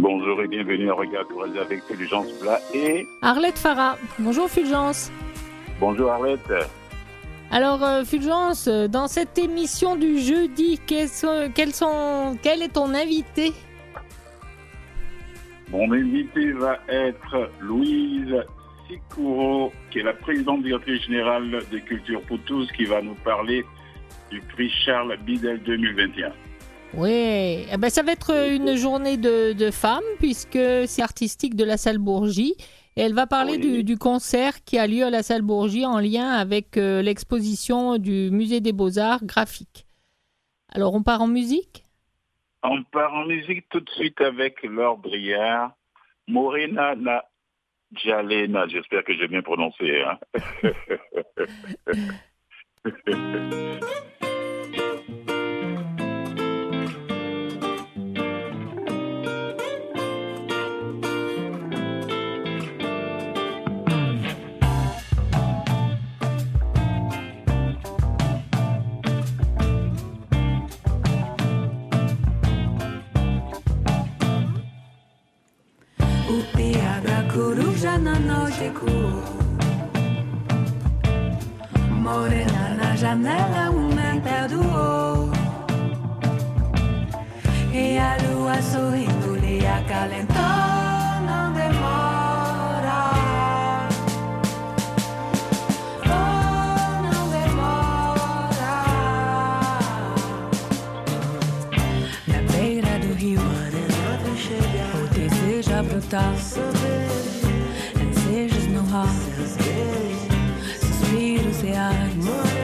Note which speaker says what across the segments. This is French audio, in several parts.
Speaker 1: Bonjour et bienvenue à Regard croisé avec Fulgence Plat et
Speaker 2: Arlette Farah. Bonjour Fulgence.
Speaker 1: Bonjour Arlette.
Speaker 2: Alors euh, Fulgence, dans cette émission du jeudi, sont, sont, quel est ton invité?
Speaker 1: Mon invité va être Louise Sikouro, qui est la présidente directrice générale de Culture pour tous, qui va nous parler du prix Charles Bidel 2021.
Speaker 2: Oui, eh ben, ça va être une journée de, femmes puisque c'est artistique de la salle Bourgie. Et elle va parler du, concert qui a lieu à la salle Bourgie en lien avec euh, l'exposition du Musée des Beaux-Arts graphiques. Alors on part en musique?
Speaker 1: On part en musique tout de suite avec Laure Briard, Morena Na Jalena, j'espère que j'ai bien prononcé. Hein.
Speaker 3: coruja na cor. Morena na janela, um pé do ouro. E a lua sorrindo a brotar. Ensejos no ar. Suspiros reais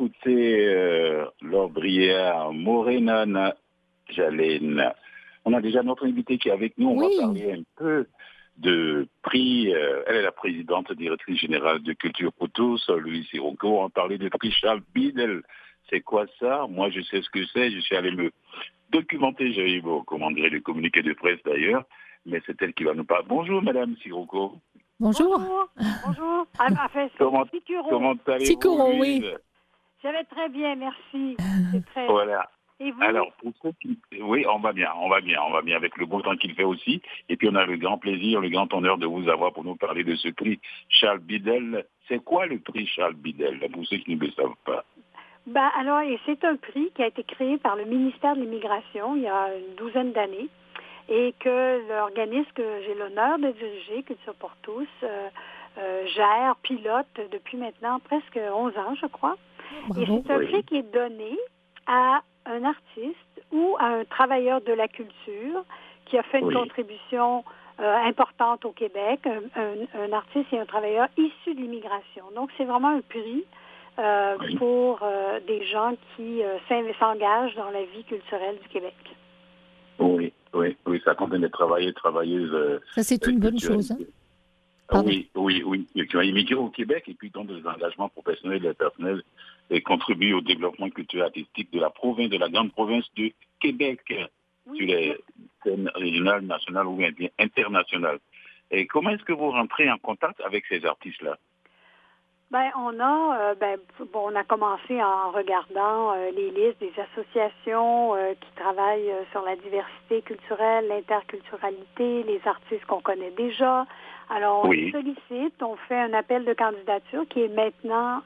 Speaker 3: vient d'écouter euh, Laure Brière, Morena Jalène. On a déjà notre invité qui est avec nous. On va parler un peu de prix. Euh, elle est la présidente directrice générale de Culture pour tous, Louis Sirocco. On va parler de prix Charles Bidel. C'est quoi ça? Moi, je sais ce que c'est. Je suis allé me documenter. J'ai eu, bon, comment dire, le communiqué de presse d'ailleurs. Mais c'est elle qui va nous parler. Bonjour, Madame Sirocco.
Speaker 2: Bonjour.
Speaker 4: Bonjour. Ah,
Speaker 1: comment, comment allez-vous
Speaker 2: oui.
Speaker 4: Je vais très bien, merci.
Speaker 1: Très... Voilà. Et vous Alors, pour ceux qui... Oui, on va bien, on va bien, on va bien avec le beau temps qu'il fait aussi. Et puis, on a le grand plaisir, le grand honneur de vous avoir pour nous parler de ce prix Charles Bidel. C'est quoi le prix Charles Bidel, pour ceux qui ne le savent pas?
Speaker 4: Bah, alors, c'est un prix qui a été créé par le ministère de l'Immigration il y a une douzaine d'années et que l'organisme que j'ai l'honneur de diriger, Culture pour tous, euh, euh, gère, pilote depuis maintenant presque 11 ans, je crois. Et c'est un prix qui est donné à un artiste ou à un travailleur de la culture qui a fait une contribution euh, importante au Québec, un, artiste et un travailleur issu de l'immigration. Donc, c'est vraiment un prix euh, pour euh, des gens qui s'engagent dans la vie culturelle du Québec.
Speaker 1: Oui, oui, oui, ça compte des travailleurs et travailleuses.
Speaker 2: Ça, c'est une bonne chose.
Speaker 1: Hein? Oui, oui, oui. Qui ont immigré au Québec et puis dont des engagements professionnels et personnels et contribuent au développement culturel artistique de la province, de la grande province du Québec sur les scènes régionales, nationales ou bien internationales. Et comment est-ce que vous rentrez en contact avec ces artistes-là?
Speaker 4: Ben, on a, euh, ben, bon, on a commencé en regardant euh, les listes des associations euh, qui travaillent sur la diversité culturelle, l'interculturalité, les artistes qu'on connaît déjà. Alors, on sollicite, on fait un appel de candidature qui est maintenant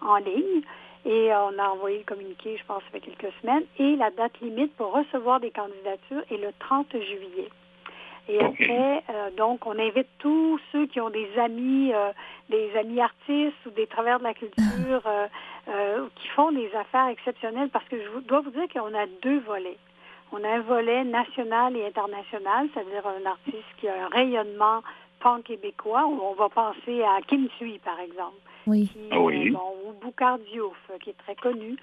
Speaker 4: en ligne. Et on a envoyé le communiqué, je pense, il y a quelques semaines. Et la date limite pour recevoir des candidatures est le 30 juillet. Et après, euh, donc, on invite tous ceux qui ont des amis, euh, des amis artistes ou des travers de la culture euh, qui font des affaires exceptionnelles parce que je dois vous dire qu'on a deux volets. On a un volet national et international, c'est-à-dire un artiste qui a un rayonnement pan-québécois, où on va penser à Kim Sui, par exemple.
Speaker 2: Oui.
Speaker 1: Ah oui.
Speaker 4: ou Boucard Diouf, qui est très connu.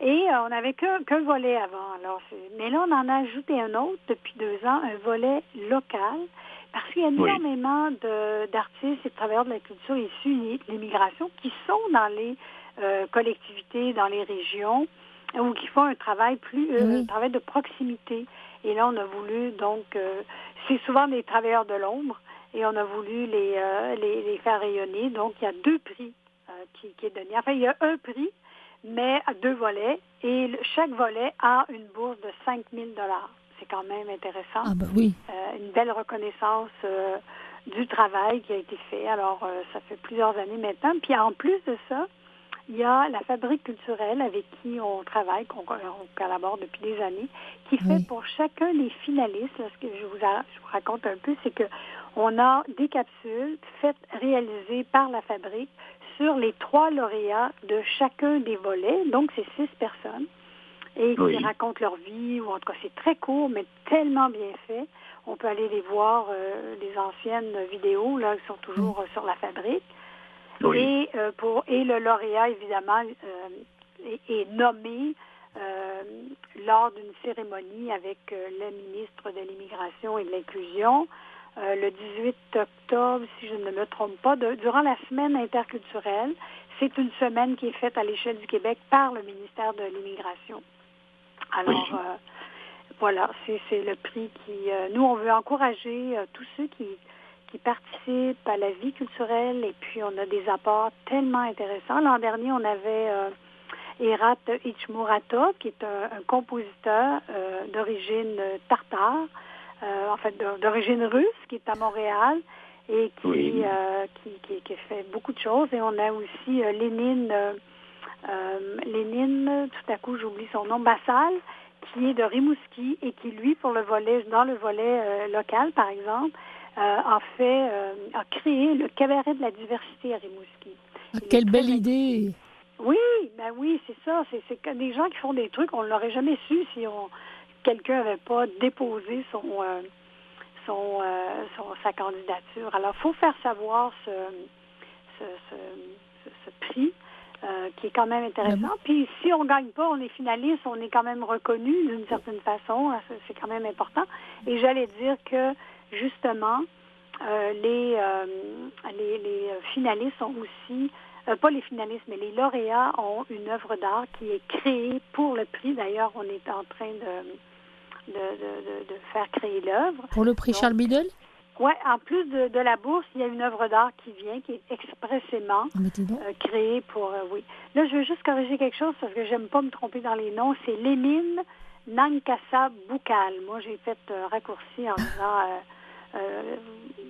Speaker 4: Et euh, on n'avait qu'un volet avant. Alors, mais là, on en a ajouté un autre depuis deux ans, un volet local, parce qu'il y a énormément d'artistes et de travailleurs de la culture issus de l'immigration qui sont dans les euh, collectivités, dans les régions, ou qui font un travail plus, euh, un travail de proximité. Et là, on a voulu donc, c'est souvent des travailleurs de l'ombre, et on a voulu les, les, les, faire rayonner. Donc, il y a deux prix qui, qui est donné. Enfin, il y a un prix mais à deux volets. Et chaque volet a une bourse de 5 000 C'est quand même intéressant.
Speaker 2: Ah ben oui.
Speaker 4: Euh, une belle reconnaissance euh, du travail qui a été fait. Alors, euh, ça fait plusieurs années maintenant. Puis en plus de ça, il y a la fabrique culturelle avec qui on travaille, qu'on collabore depuis des années, qui fait pour chacun des finalistes, ce que je vous, je vous raconte un peu, c'est que on a des capsules faites, réalisées par la fabrique sur les trois lauréats de chacun des volets, donc c'est six personnes, et qui racontent leur vie, ou en tout cas c'est très court, mais tellement bien fait. On peut aller les voir, euh, les anciennes vidéos, là, qui sont toujours sur la fabrique. Et, euh, pour, et le lauréat, évidemment, euh, est, nommé lors d'une cérémonie avec le ministre de l'Immigration et de l'Inclusion. Euh, le 18 octobre, si je ne me trompe pas, durant la semaine interculturelle. C'est une semaine qui est faite à l'échelle du Québec par le ministère de l'Immigration. Alors, euh, voilà, c'est le prix qui... Euh, nous, on veut encourager tous ceux qui, qui participent à la vie culturelle et puis on a des apports tellement intéressants. L'an dernier, on avait Erat Ichmurata, qui est un, un compositeur d'origine tartare, euh, en fait d'origine russe, qui est à Montréal et euh, qui, qui, qui, fait beaucoup de choses. Et on a aussi euh, Lénine, Lénine, tout à coup j'oublie son nom, Bassal, qui est de Rimouski et qui, lui, pour le volet, dans le volet local, par exemple, a fait, a créé le cabaret de la diversité à Rimouski.
Speaker 2: Ah, quelle belle idée!
Speaker 4: Oui, ben oui, c'est ça. C'est des gens qui font des trucs, on ne l'aurait jamais su si on quelqu'un n'avait pas déposé son, euh, son, euh, son, sa candidature. Alors, il faut faire savoir ce, ce, ce, prix. Euh, qui est quand même intéressant. Puis si on ne gagne pas, on est finaliste, on est quand même reconnu d'une certaine façon. C'est quand même important. Et j'allais dire que justement, les, les, les, finalistes sont aussi, pas les finalistes, mais les lauréats ont une œuvre d'art qui est créée pour le prix. D'ailleurs, on est en train de de, faire créer l'œuvre.
Speaker 2: Pour le prix Charles Biddle
Speaker 4: Oui, en plus de, la bourse, il y a une œuvre d'art qui vient, qui est expressément ah, euh, créée pour... Euh, oui. Là, je veux juste corriger quelque chose parce que j'aime pas me tromper dans les noms. C'est Lémine Nankasa Boukal. Moi, j'ai fait un raccourci en disant... Euh,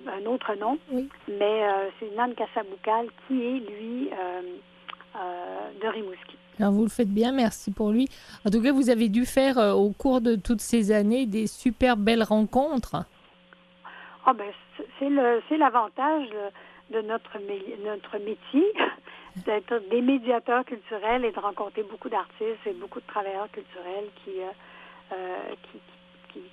Speaker 4: un autre nom, mais c'est Nankasa Boukal qui est, lui, de Rimouski.
Speaker 2: Alors vous le faites bien, merci pour lui. En tout cas, vous avez dû faire euh, au cours de toutes ces années des super belles rencontres.
Speaker 4: Ah ben c'est l'avantage de notre notre métier d'être des médiateurs culturels et de rencontrer beaucoup d'artistes et beaucoup de travailleurs culturels qui euh, qui,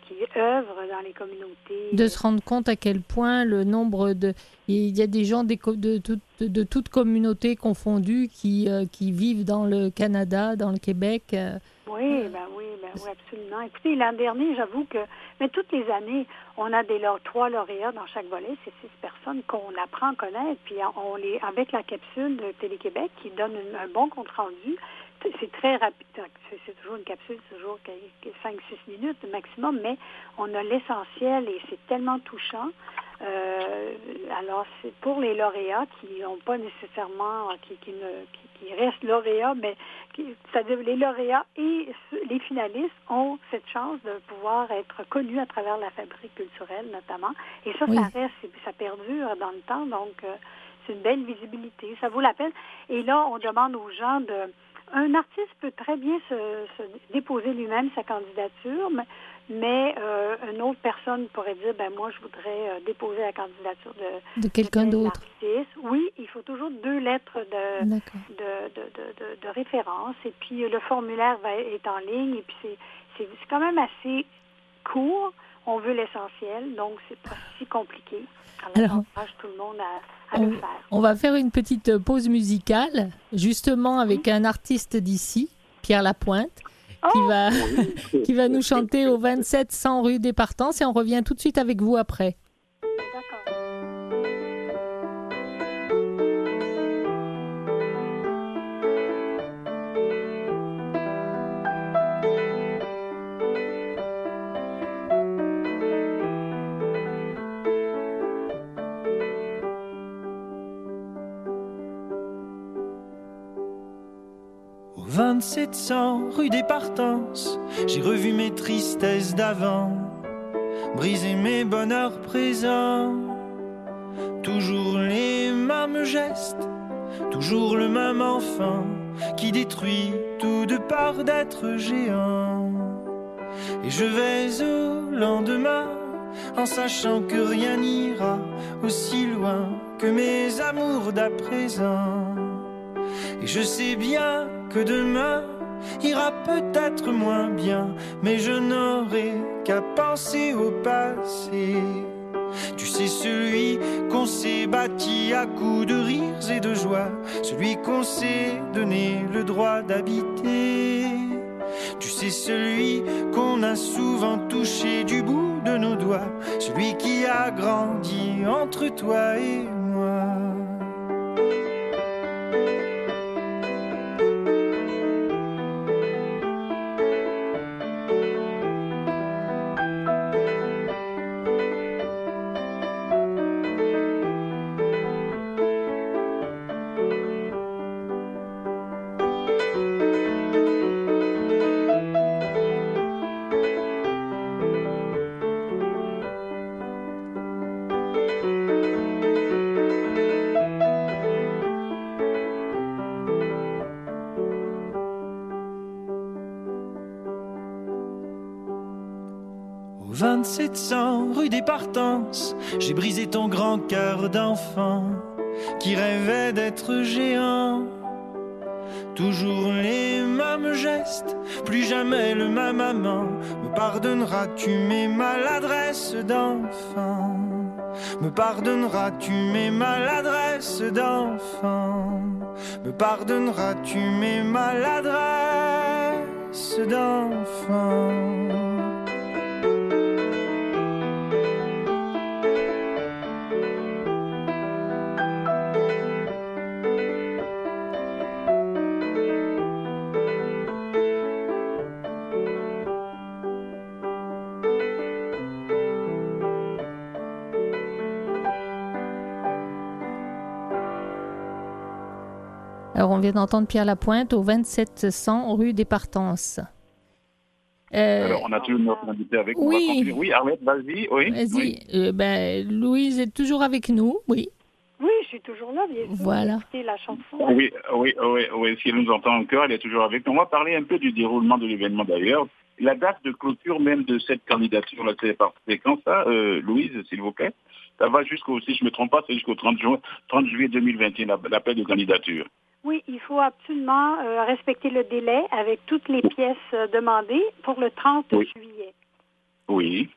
Speaker 4: qui, œuvrent dans les communautés.
Speaker 2: De se rendre compte à quel point le nombre de... Il y a des gens de, de, de, toutes communautés confondues qui, euh, qui vivent dans le Canada, dans le Québec. Euh.
Speaker 4: Oui, ben oui, ben oui, absolument. Écoutez, l'an dernier, j'avoue que, mais toutes les années, on a des trois lauréats dans chaque volet. C'est six personnes qu'on apprend à connaître, puis on les, avec la capsule de Télé-Québec qui donne un bon compte rendu, c'est très rapide. C'est toujours une capsule, c'est toujours 5-6 minutes maximum, mais on a l'essentiel et c'est tellement touchant. Euh, alors, c'est pour les lauréats qui n'ont pas nécessairement, qui, qui, ne, qui, restent lauréats, mais c'est-à-dire les lauréats et les finalistes ont cette chance de pouvoir être connus à travers la fabrique culturelle, notamment. Et ça, ça reste, ça perdure dans le temps, donc euh, c'est une belle visibilité. Ça vaut la peine. Et là, on demande aux gens de un artiste peut très bien se, déposer lui-même sa candidature, mais, euh, une autre personne pourrait dire, ben moi, je voudrais euh, déposer la candidature de,
Speaker 2: de quelqu'un d'autre.
Speaker 4: Oui, il faut toujours deux lettres de, de, de, référence, et puis le formulaire va, est en ligne, et puis c'est quand même assez court. On veut l'essentiel, donc c'est pas si compliqué. Alors, on encourage tout le monde à, le faire.
Speaker 2: On va faire une petite pause musicale, justement avec un artiste d'ici, Pierre Lapointe, qui, oh! va, qui va nous chanter au 27 100 rue des Partants, et on revient tout de suite avec vous après.
Speaker 5: 2700 rue des Partances, j'ai revu mes tristesses d'avant, brisé mes bonheurs présents. Toujours les mêmes gestes, toujours le même enfant qui détruit tout de part d'être géant. Et je vais au lendemain en sachant que rien n'ira aussi loin que mes amours d'à présent. Et je sais bien que demain ira peut-être moins bien, mais je n'aurai qu'à penser au passé. Tu sais, celui qu'on s'est bâti à coups de rires et de joie, celui qu'on s'est donné le droit d'habiter. Tu sais, celui qu'on a souvent touché du bout de nos doigts, celui qui a grandi entre toi et moi. Ton grand cœur d'enfant qui rêvait d'être géant. Toujours les mêmes gestes, plus jamais le même amant. Me pardonneras-tu mes maladresses d'enfant? Me pardonneras-tu mes maladresses d'enfant? Me pardonneras-tu mes maladresses d'enfant?
Speaker 2: Vient d'entendre Pierre Lapointe au 2700 rue des Partances.
Speaker 1: Euh, Alors, on a toujours notre invité avec nous.
Speaker 2: Oui,
Speaker 1: oui Arlette, vas-y. Oui.
Speaker 2: Vas-y. Euh, ben, Louise est toujours avec nous, oui.
Speaker 4: Oui, je suis toujours là, bien sûr.
Speaker 2: Voilà.
Speaker 4: la chanson.
Speaker 1: Oui, oui, oui, oui. Si elle nous entend encore, elle est toujours avec nous. On va parler un peu du déroulement de l'événement d'ailleurs. La date de clôture même de cette candidature, c'est quand ça, euh, Louise, s'il vous plaît Ça va jusqu'au, si je ne me trompe pas, c'est jusqu'au 30, 30 juillet 2021, l'appel de candidature.
Speaker 4: Oui, il faut absolument respecter le délai avec toutes les pièces demandées pour le 30 juillet.
Speaker 1: Oui.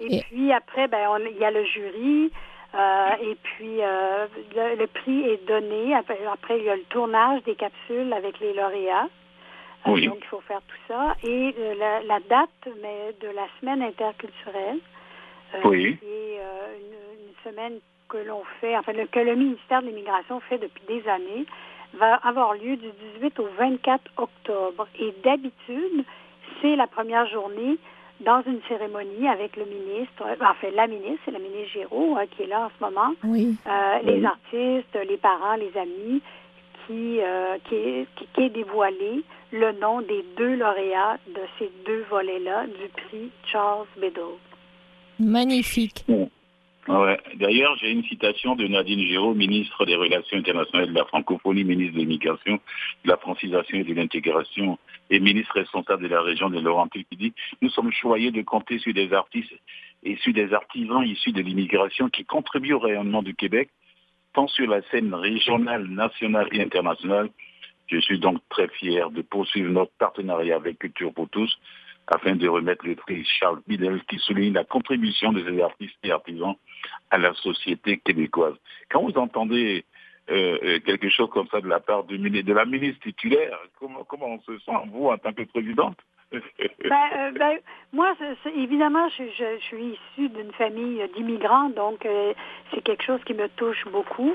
Speaker 4: Et, puis après, ben, il y a le jury. et puis, le, prix est donné. Après, il y a le tournage des capsules avec les lauréats.
Speaker 1: Oui.
Speaker 4: donc, il faut faire tout ça. Et la, date mais, de la semaine interculturelle,
Speaker 1: oui.
Speaker 4: qui est une, une, semaine que l'on fait, enfin que le ministère de l'Immigration fait depuis des années, va avoir lieu du 18 au 24 octobre. Et d'habitude, c'est la première journée dans une cérémonie avec le ministre, euh, enfin la ministre, c'est la ministre Giraud hein, qui est là en ce moment,
Speaker 2: oui.
Speaker 4: euh, les artistes, les parents, les amis, qui, euh, qui, est, qui, est dévoilé le nom des deux lauréats de ces deux volets-là du prix Charles Biddle.
Speaker 2: Magnifique.
Speaker 1: D'ailleurs, j'ai une citation de Nadine Giraud, ministre des Relations internationales de la francophonie, ministre de l'immigration, de la francisation et de l'intégration et ministre responsable de la région de Laurentides qui dit « Nous sommes choyés de compter sur des artistes et sur des artisans issus de l'immigration qui contribuent au rayonnement du Québec, tant sur la scène régionale, nationale et internationale. Je suis donc très fier de poursuivre notre partenariat avec Culture pour tous afin de remettre le prix Charles Bidel qui souligne la contribution de ces artistes et artisans à la société québécoise. Quand vous entendez euh, euh, quelque chose comme ça de la part de la ministre titulaire, comment, comment on se sent, vous, en tant que présidente?
Speaker 4: Ben, euh, ben, moi, évidemment, je, je, suis issue d'une famille d'immigrants, donc c'est quelque chose qui me touche beaucoup.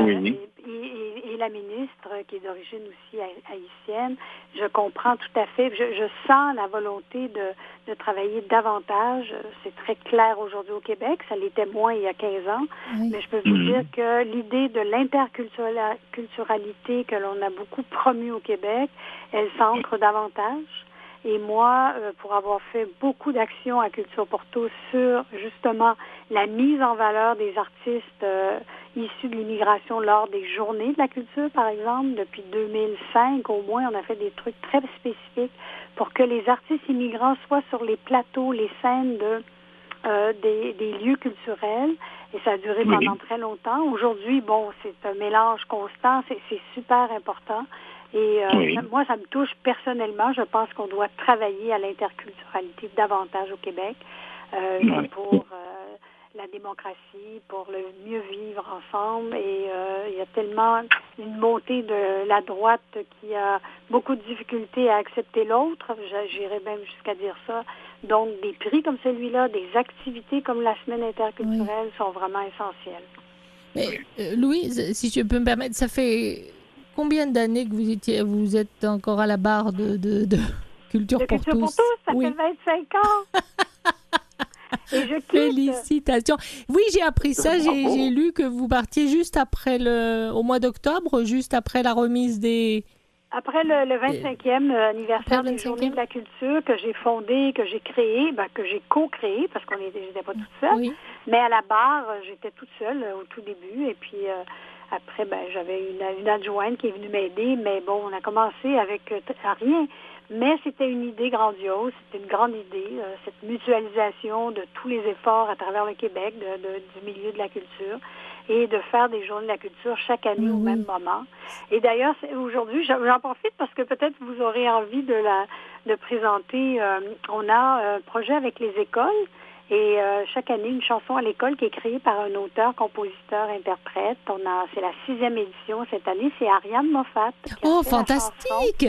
Speaker 1: oui.
Speaker 4: et, et, la ministre, qui est d'origine aussi haïtienne, je comprends tout à fait. Je, je sens la volonté de, de, travailler davantage. C'est très clair aujourd'hui au Québec. Ça l'était moins il y a 15 ans. Mais je peux vous dire que l'idée de l'interculturalité que l'on a beaucoup promue au Québec, elle s'ancre davantage. Et moi, euh, pour avoir fait beaucoup d'actions à Culture Porto sur justement la mise en valeur des artistes euh, issus de l'immigration lors des journées de la culture, par exemple, depuis 2005 au moins, on a fait des trucs très spécifiques pour que les artistes immigrants soient sur les plateaux, les scènes de euh, des, des, lieux culturels et ça a duré pendant très longtemps. Aujourd'hui, bon, c'est un mélange constant, c'est super important. Et euh, moi, ça me touche personnellement. Je pense qu'on doit travailler à l'interculturalité davantage au Québec euh, pour euh, la démocratie, pour le mieux vivre ensemble. Et il y a tellement une montée de la droite qui a beaucoup de difficultés à accepter l'autre. J'irais même jusqu'à dire ça. Donc, des prix comme celui-là, des activités comme la semaine interculturelle sont vraiment essentielles.
Speaker 2: Mais, Louise, si je peux me permettre, ça fait combien d'années que vous étiez, vous êtes encore à la barre de, de, de Culture, pour,
Speaker 4: Culture
Speaker 2: tous?
Speaker 4: pour tous Ça fait 25 ans. Et je.
Speaker 2: Félicitations. Oui, j'ai appris ça. J'ai lu que vous partiez juste après le, au mois d'octobre, juste après la remise des.
Speaker 4: Après le, le 25e anniversaire des Journées de la Culture que j'ai fondé, que j'ai créé, ben, que j'ai co-créé parce qu'on n'était pas toute seule.
Speaker 2: Oui.
Speaker 4: Mais à la barre, j'étais toute seule au tout début. Et puis, euh, après, ben, j'avais une, une, adjointe qui est venue m'aider, mais bon, on a commencé avec euh, rien. Mais c'était une idée grandiose, c'était une grande idée, euh, cette mutualisation de tous les efforts à travers le Québec, de, de, du milieu de la culture, et de faire des journées de la culture chaque année au même moment. Et d'ailleurs, aujourd'hui, j'en profite parce que peut-être vous aurez envie de la de présenter. Euh, on a un projet avec les écoles et euh, chaque année, une chanson à l'école qui est créée par un auteur, compositeur, interprète. On a, c'est la sixième édition cette année. C'est Ariane Moffat.
Speaker 2: oh, fantastique!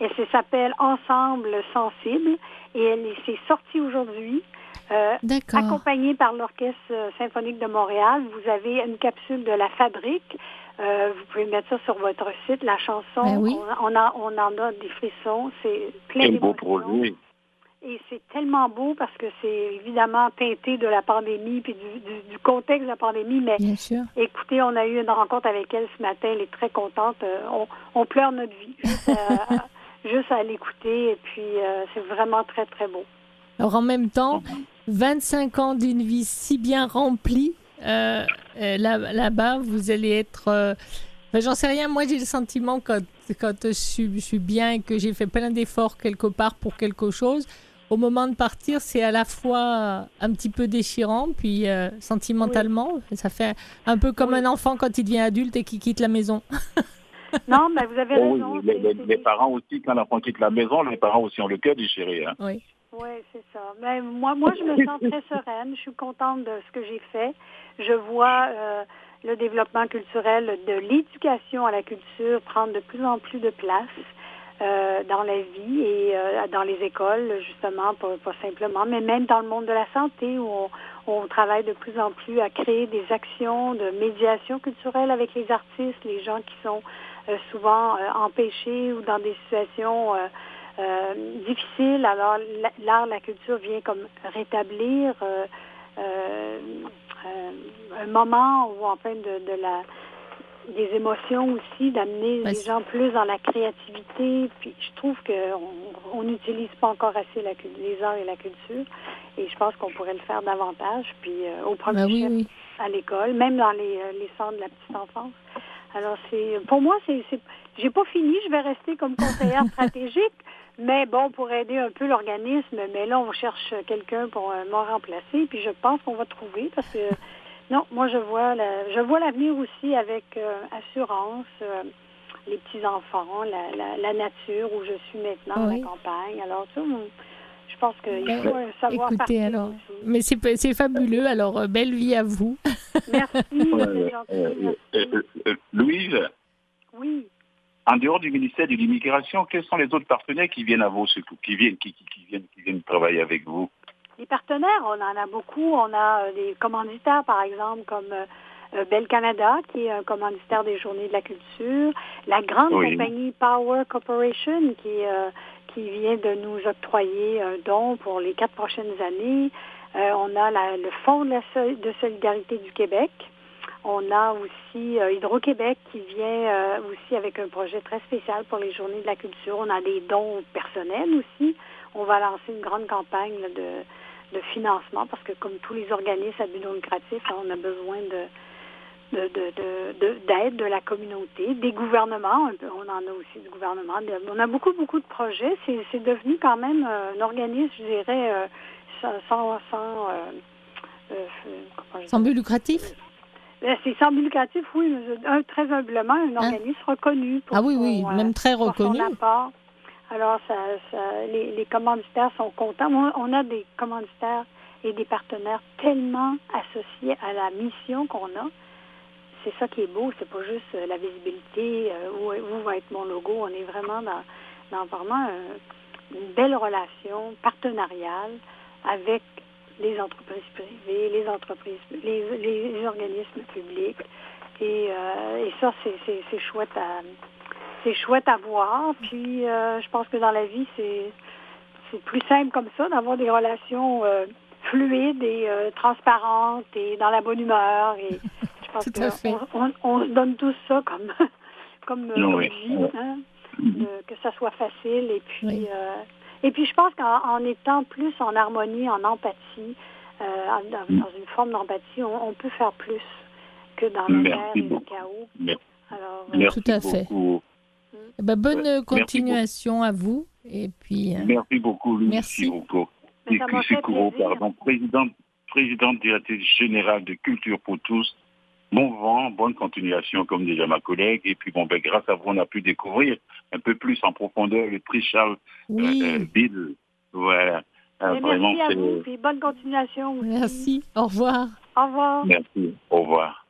Speaker 4: Et ça s'appelle Ensemble sensible. Et elle s'est sortie aujourd'hui. Euh, accompagnée par l'Orchestre symphonique de Montréal. Vous avez une capsule de la fabrique. Euh, vous pouvez mettre ça sur votre site, la chanson.
Speaker 2: Ben oui.
Speaker 4: on, on, a, on en a des frissons. C'est plein d'émotions. Et c'est tellement beau parce que c'est évidemment teinté de la pandémie puis du, du, du, contexte de la pandémie. Mais
Speaker 2: Bien sûr.
Speaker 4: écoutez, on a eu une rencontre avec elle ce matin. Elle est très contente. Euh, on, on, pleure notre vie juste à, juste à l'écouter. Et puis, euh, c'est vraiment très, très beau.
Speaker 2: Alors, en même temps, 25 ans d'une vie si bien remplie, euh, là, là-bas, vous allez être. Euh, J'en sais rien. Moi, j'ai le sentiment quand, quand je, suis, je suis bien et que j'ai fait plein d'efforts quelque part pour quelque chose au moment de partir, c'est à la fois un petit peu déchirant, puis euh, sentimentalement, ça fait un peu comme un enfant quand il devient adulte et qui quitte la maison.
Speaker 4: non, mais vous avez oh raison.
Speaker 1: les, parents aussi, quand l'enfant quitte la maison, les parents aussi ont le cœur déchiré. Hein.
Speaker 2: Oui.
Speaker 4: Oui, c'est ça. Mais moi, moi, je me sens très sereine. Je suis contente de ce que j'ai fait. Je vois euh, le développement culturel de l'éducation à la culture prendre de plus en plus de place. Euh, dans la vie et euh, dans les écoles, justement, pas, simplement, mais même dans le monde de la santé où on, travaille de plus en plus à créer des actions de médiation culturelle avec les artistes, les gens qui sont euh, souvent empêchés ou dans des situations difficiles. Alors, l'art, la culture vient comme rétablir un moment où, en fin de, de la des émotions aussi, d'amener les gens plus dans la créativité. Puis je trouve qu'on n'utilise pas encore assez la, les arts et la culture. Et je pense qu'on pourrait le faire davantage. Puis euh, au premier ben chef, à l'école, même dans les, euh, les centres de la petite enfance. Alors c'est pour moi, c'est j'ai pas fini, je vais rester comme conseillère stratégique. Mais bon, pour aider un peu l'organisme, mais là, on cherche quelqu'un pour euh, m'en remplacer. Puis je pense qu'on va trouver parce que non, moi je vois je vois l'avenir aussi avec euh, assurance, euh, les petits enfants, la, la, nature où je suis maintenant, la campagne. Alors ça, je pense qu'il ben, faut savoir
Speaker 2: Écoutez, alors, mais c'est fabuleux. Alors euh, belle vie à vous.
Speaker 4: Merci.
Speaker 1: Louise?
Speaker 4: Oui.
Speaker 1: En dehors du ministère de l'immigration, quels sont les autres partenaires qui viennent à vous, qui viennent, qui, qui viennent, qui viennent travailler avec vous?
Speaker 4: Les partenaires, on en a beaucoup. On a euh, des commanditaires, par exemple, comme euh, euh, Bell Canada, qui est un commanditaire des Journées de la culture. La grande compagnie Power Corporation, qui, qui vient de nous octroyer un don pour les quatre prochaines années. on a le Fonds de, de, solidarité du Québec. On a aussi Hydro-Québec qui vient aussi avec un projet très spécial pour les Journées de la culture. On a des dons personnels aussi. On va lancer une grande campagne de de financement, parce que comme tous les organismes à but non lucratif, on a besoin de d'aide de, de, de, la communauté, des gouvernements, on en a aussi du gouvernement. On a beaucoup, beaucoup de projets. C'est devenu quand même euh, un organisme, je dirais, euh, sans... sans,
Speaker 2: euh, sans but lucratif?
Speaker 4: C'est sans but lucratif, oui, un, très humblement, un hein? organisme reconnu
Speaker 2: pour Ah oui, oui, même très reconnu.
Speaker 4: Alors, ça, les, les, commanditaires sont contents. On a des commanditaires et des partenaires tellement associés à la mission qu'on a. C'est ça qui est beau. C'est pas juste euh, la visibilité, euh, où, où, va être mon logo. On est vraiment dans, vraiment une belle relation partenariale avec les entreprises privées, les entreprises, les, les, organismes publics. Et, euh, et ça, c'est chouette à c'est chouette à voir. Puis euh, je pense que dans la vie, c'est c'est plus simple comme ça, d'avoir des relations euh, fluides et euh, transparentes et dans la bonne humeur. Et je pense qu'on on, se donne tout ça comme comme vie, hein, que ça soit facile. Et puis et puis je pense qu'en étant plus en harmonie, en empathie, dans, une forme d'empathie, on, peut faire plus que dans la guerre et le chaos.
Speaker 2: Alors, tout à fait. Eh ben, bonne continuation à vous. Et puis,
Speaker 1: euh, merci beaucoup, merci. pardon, présidente, présidente directrice générale de Culture pour tous. Bon vent, bonne continuation, comme déjà ma collègue. Et puis, bon, ben, grâce à vous, on a pu découvrir un peu plus en profondeur le prix Charles oui. euh, Bill. Voilà.
Speaker 4: Euh, vraiment, merci à vous, puis bonne continuation.
Speaker 2: Merci. Au revoir.
Speaker 4: Au revoir.
Speaker 1: Merci. Au revoir.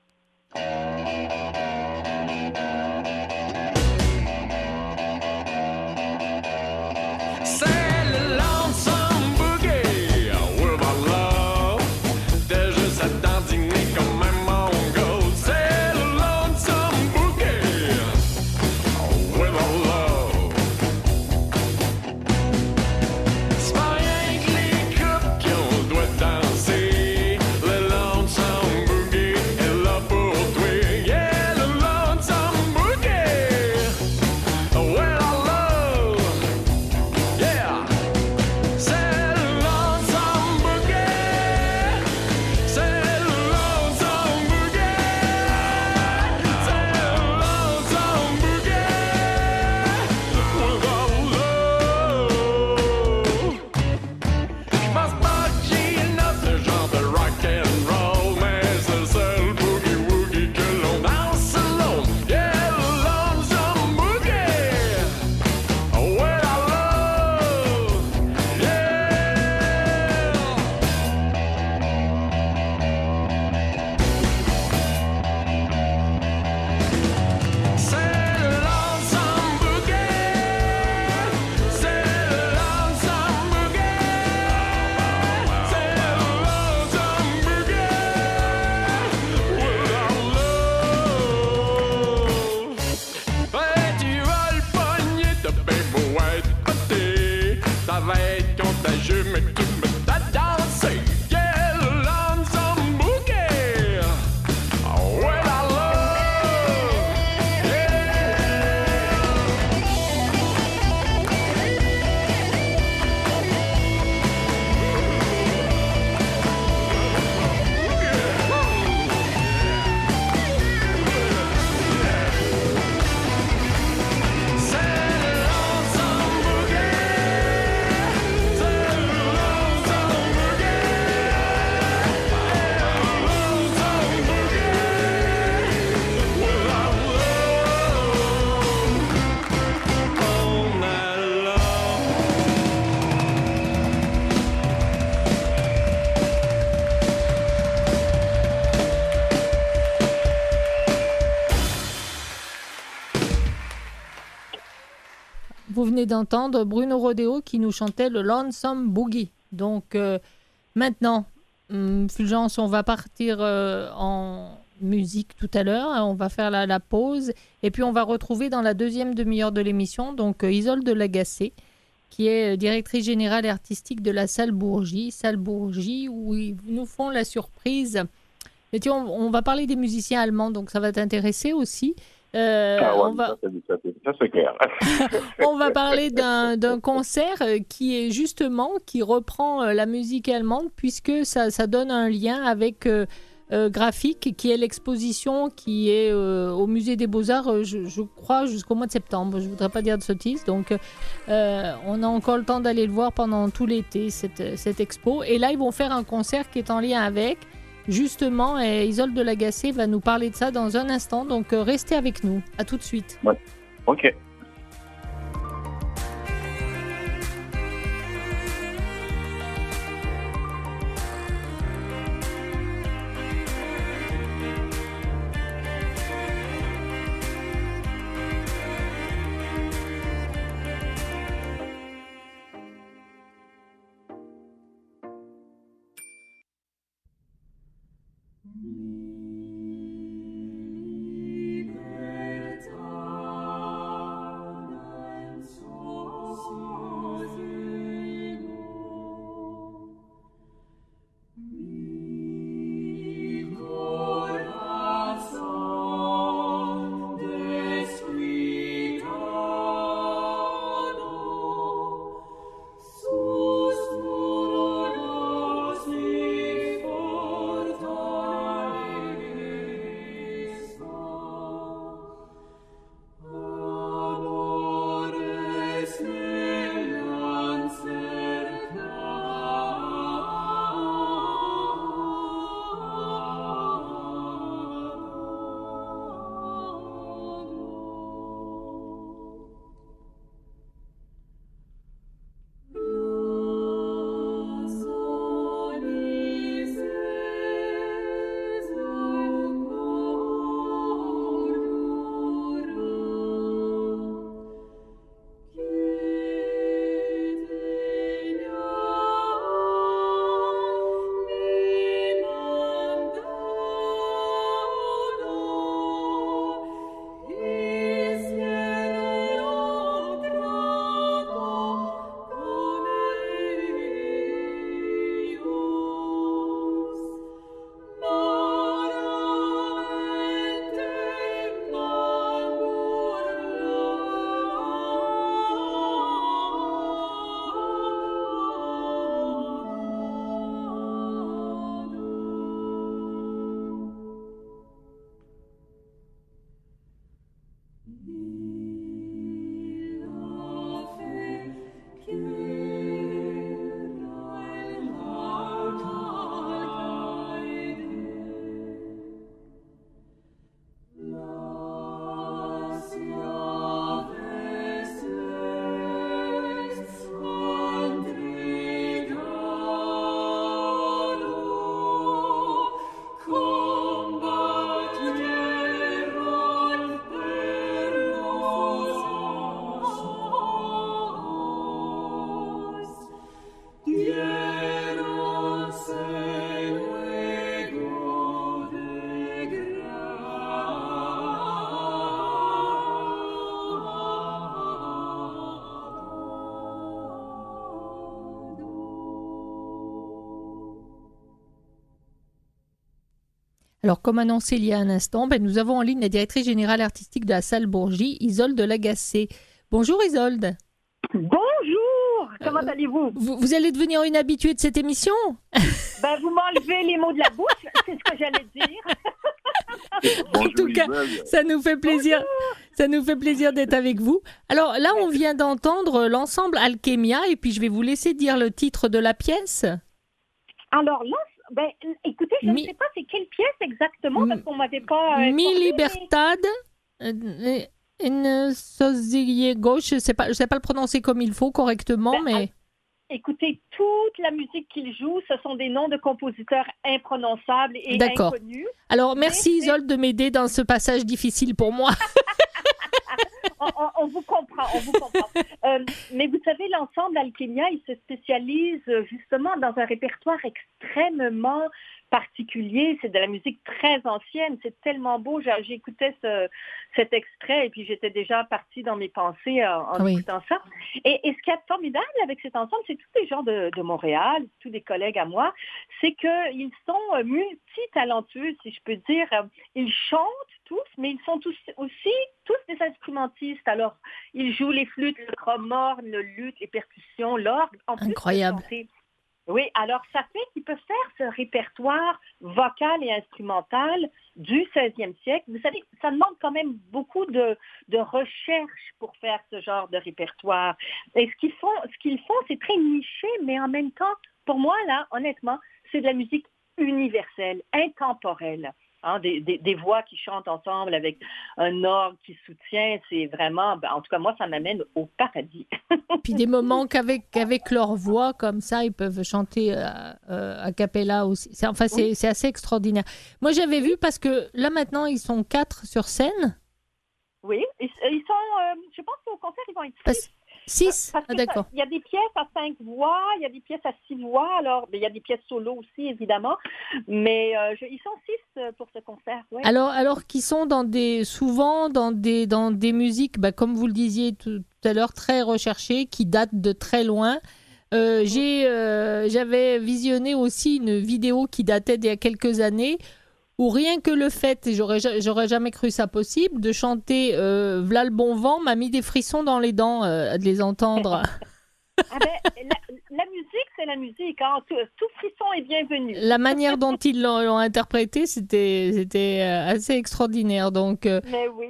Speaker 2: Venez d'entendre Bruno Rodeo qui nous chantait le Lonesome Boogie. Donc euh, maintenant, hum, Fulgence, on va partir euh, en musique tout à l'heure. On va faire la, pause et puis on va retrouver dans la deuxième demi-heure de l'émission donc euh, Isolde Lagacé qui est directrice générale et artistique de la salle Bourgie, salle Bourgie où ils nous font la surprise. Et tu, on, va parler des musiciens allemands, donc ça va t'intéresser aussi.
Speaker 1: Euh, ah on va... Ça, c'est clair.
Speaker 2: on va parler d'un concert qui est justement, qui reprend euh, la musique allemande, puisque ça, ça donne un lien avec euh, graphique, qui est l'exposition qui est au musée des Beaux-Arts, je, crois, jusqu'au mois de septembre. Je ne voudrais pas dire de sottises. Donc, on a encore le temps d'aller le voir pendant tout l'été, cette, cette expo. Et là, ils vont faire un concert qui est en lien avec. Justement, et Isolde Lagacé va nous parler de ça dans un instant, donc euh, restez avec nous. À tout de suite.
Speaker 1: Ouais. Ok. me.
Speaker 2: Alors, comme annoncé il y a un instant, ben, nous avons en ligne la directrice générale artistique de la salle Bourgie, Isolde Lagacé. Bonjour Isolde.
Speaker 6: Bonjour, comment euh, allez-vous?
Speaker 2: vous, allez devenir une habituée de cette émission?
Speaker 6: Ben, Vous m'enlevez les mots de la bouche, c'est ce que j'allais dire.
Speaker 2: en tout cas, ça nous fait plaisir. Ça nous fait plaisir d'être avec vous. Alors là, on vient d'entendre l'ensemble Alchemia et puis je vais vous laisser dire le titre de la pièce.
Speaker 6: Alors, l'ensemble ben, écoutez, je ne sais pas exactement parce qu'on m'avait pas.
Speaker 2: Euh, Mi Libertad. Une sosier gauche, je ne sais, pas, je sais pas le prononcer comme il faut correctement, ben, mais.
Speaker 6: Écoutez, toute la musique qu'il joue, ce sont des noms de compositeurs imprononçables et inconnus.
Speaker 2: Alors, merci Isolde de m'aider dans ce passage difficile pour moi.
Speaker 6: on, vous comprend, on vous comprend. Euh, mais vous savez, l'ensemble Alchemia, il se spécialise justement dans un répertoire extrêmement particulier. C'est de la musique très ancienne. C'est tellement beau. J'écoutais ce, cet extrait et puis j'étais déjà partie dans mes pensées en, écoutant ça. Et, ce qui est formidable avec cet ensemble, c'est tous les gens de, de, Montréal, tous les collègues à moi, c'est qu'ils sont multi-talentueux, si je peux dire. Ils chantent tous, mais ils sont tous aussi tous des instrumentistes. Alors, ils jouent les flûtes, le chromorne, le luth, les percussions, l'orgue.
Speaker 2: Incroyable.
Speaker 6: Oui, alors ça fait qu'il peut faire ce répertoire vocal et instrumental du 16e siècle. Vous savez, ça demande quand même beaucoup de, de recherche pour faire ce genre de répertoire. Et ce qu'ils font, ce qu'ils font, c'est très niché, mais en même temps, pour moi, là, honnêtement, c'est de la musique universelle, intemporelle. Hein, des, voix qui chantent ensemble avec un orgue qui soutient, c'est vraiment, ben, en tout cas moi, ça m'amène au paradis.
Speaker 2: Puis des moments qu'avec avec leur voix comme ça, ils peuvent chanter euh, euh, a cappella aussi. Enfin, c'est, assez extraordinaire. Moi, j'avais vu parce que là maintenant, ils sont quatre sur scène.
Speaker 6: Oui, ils, sont, euh, je pense qu'au concert, ils vont être
Speaker 2: six. Six? Ah, d'accord.
Speaker 6: Il y a des pièces à cinq voix, il y a des pièces à six voix, alors ben, il y a des pièces solo aussi, évidemment. Mais euh, ils sont six euh, pour ce concert.
Speaker 2: Alors, alors qu'ils sont dans des, souvent dans des, dans des musiques, bah, comme vous le disiez tout, à l'heure, très recherchées, qui datent de très loin. Euh, j'ai, j'avais visionné aussi une vidéo qui datait d'il y a quelques années ou rien que le fait, et j'aurais, j'aurais jamais cru ça possible, de chanter euh, V'là le bon vent m'a mis des frissons dans les dents euh, de les entendre.
Speaker 6: ah ben, la, musique, c'est la musique. Hein. Tout, frisson est bienvenu.
Speaker 2: La manière dont ils l'ont, interprété, c'était, c'était euh, assez extraordinaire. Donc, euh,
Speaker 6: mais oui,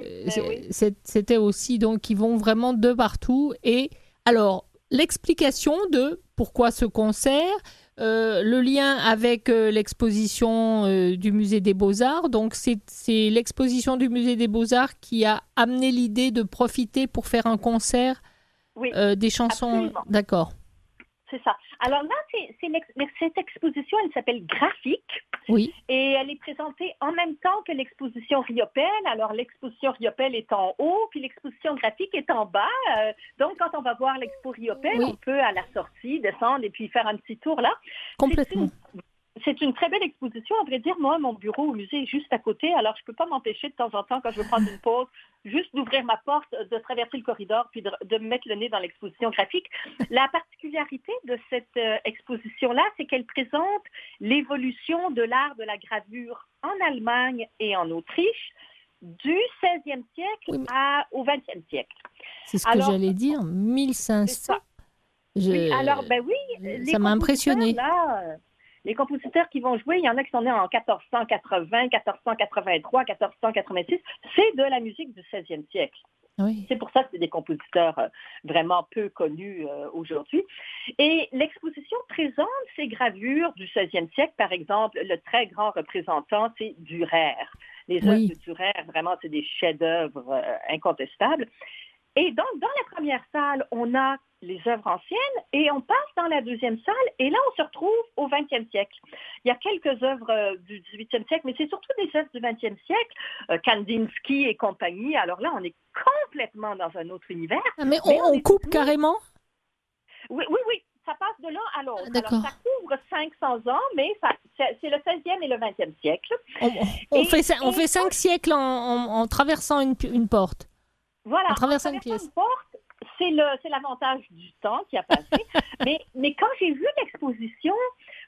Speaker 2: c'était aussi, donc, ils vont vraiment de partout. Et alors, l'explication de pourquoi ce concert, euh, le lien avec euh, l'exposition euh, du musée des beaux-arts. Donc c'est l'exposition du musée des beaux-arts qui a amené l'idée de profiter pour faire un concert des chansons. D'accord.
Speaker 6: C'est ça. Alors là, cette exposition, elle s'appelle Graphique.
Speaker 2: Oui.
Speaker 6: Et elle est présentée en même temps que l'exposition Riopel. Alors l'exposition Riopel est en haut, puis l'exposition graphique est en bas. Euh, donc quand on va voir l'expo Riopel, on peut à la sortie descendre et puis faire un petit tour là.
Speaker 2: Complètement
Speaker 6: c'est une très belle exposition. À vrai dire, moi, mon bureau au musée est juste à côté, alors je ne peux pas m'empêcher de temps en temps, quand je veux prendre une pause, juste d'ouvrir ma porte, de traverser le corridor, puis de, de mettre le nez dans l'exposition graphique. La particularité de cette euh, exposition-là, c'est qu'elle présente l'évolution de l'art de la gravure en Allemagne et en Autriche du 16e siècle à, au 20e siècle.
Speaker 2: C'est ce que j'allais dire, 1500.
Speaker 6: Oui, alors, ben oui,
Speaker 2: ça m'a impressionné.
Speaker 6: Là, les compositeurs qui vont jouer, il y en a qui sont nés en 1480, 1483, 1486. C'est de la musique du 16e siècle. C'est pour ça que c'est des compositeurs euh, vraiment peu connus euh, aujourd'hui. Et l'exposition présente ces gravures du 16e siècle. Par exemple, le très grand représentant, c'est Dürer. Les œuvres de Dürer, vraiment, c'est des chefs-d'œuvre euh, incontestables. Et donc, dans la première salle, on a les œuvres anciennes et on passe dans la deuxième salle et là, on se retrouve au 20e siècle. Il y a quelques œuvres euh, du 18e siècle, mais c'est surtout des œuvres du 20e siècle, euh, Kandinsky et compagnie. Alors là, on est complètement dans un autre univers.
Speaker 2: Ah, mais, on, coupe carrément?
Speaker 6: Oui, oui, oui. Ça passe de l'un à l'autre. Alors, ça couvre 500 ans, mais c'est le 16e et le 20e siècle.
Speaker 2: On, fait, on fait cinq siècles en, traversant une porte.
Speaker 6: Voilà.
Speaker 2: En traversant une pièce.
Speaker 6: porte, c'est l'avantage du temps qui a passé. mais, mais quand j'ai vu l'exposition,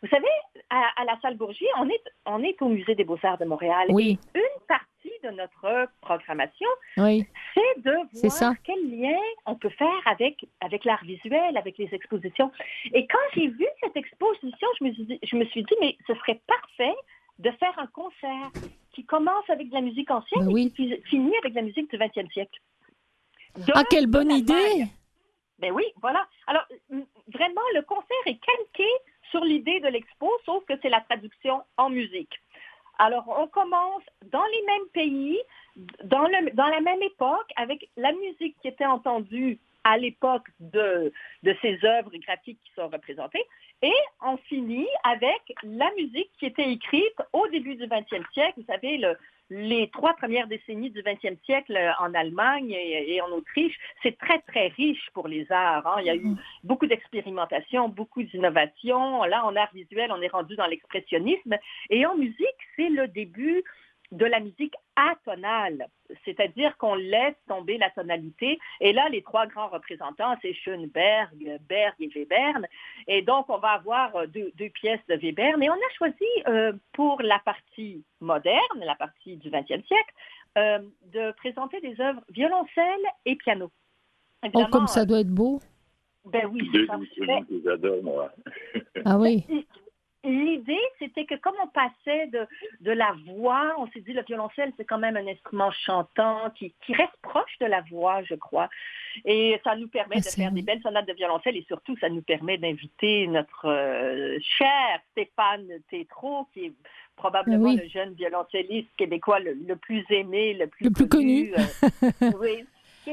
Speaker 6: vous savez, à, la salle Bourgie, on est, on est au Musée des Beaux-Arts de Montréal.
Speaker 2: Oui.
Speaker 6: Et une partie de notre programmation,
Speaker 2: oui.
Speaker 6: c'est de voir quel lien on peut faire avec, avec l'art visuel, avec les expositions. Et quand j'ai vu cette exposition, je me, suis, je me suis dit, mais ce serait parfait de faire un concert qui commence avec de la musique ancienne ben et qui finit avec de la musique du 20e siècle
Speaker 2: ah, quelle bonne idée
Speaker 6: Ben oui, voilà. Alors, vraiment, le concert est calqué sur l'idée de l'expo, sauf que c'est la traduction en musique. Alors, on commence dans les mêmes pays, dans, le, dans la même époque, avec la musique qui était entendue à l'époque de, de ces œuvres graphiques qui sont représentées, et on finit avec la musique qui était écrite au début du 20e siècle. Vous savez, le, les trois premières décennies du 20e siècle euh, en Allemagne et, en Autriche, c'est très, très riche pour les arts. Hein. Il y a eu mm. beaucoup d'expérimentation, beaucoup d'innovation. Là, en art visuel, on est rendu dans l'expressionnisme. Et en musique, c'est le début de la musique atonale, c'est-à-dire qu'on laisse tomber la tonalité. Et là, les trois grands représentants, c'est Schoenberg, Berg et Webern. Et donc, on va avoir euh, deux, pièces de Webern. Et on a choisi euh, pour la partie moderne, la partie du 20e siècle, euh, de présenter des œuvres violoncelle et piano.
Speaker 2: oh, comme ça doit être beau.
Speaker 6: Ben oui,
Speaker 3: c'est ça. que j'adore, moi.
Speaker 2: Ah oui.
Speaker 6: L'idée, c'était que comme on passait de, de la voix, on s'est dit le violoncelle, c'est quand même un instrument chantant qui, qui, reste proche de la voix, je crois. Et ça nous permet de faire des belles sonates de violoncelle et surtout, ça nous permet d'inviter notre euh, cher Stéphane Tétrault, qui est probablement le jeune violoncelliste québécois le, plus aimé, le plus,
Speaker 2: le plus connu.
Speaker 6: Euh, oui,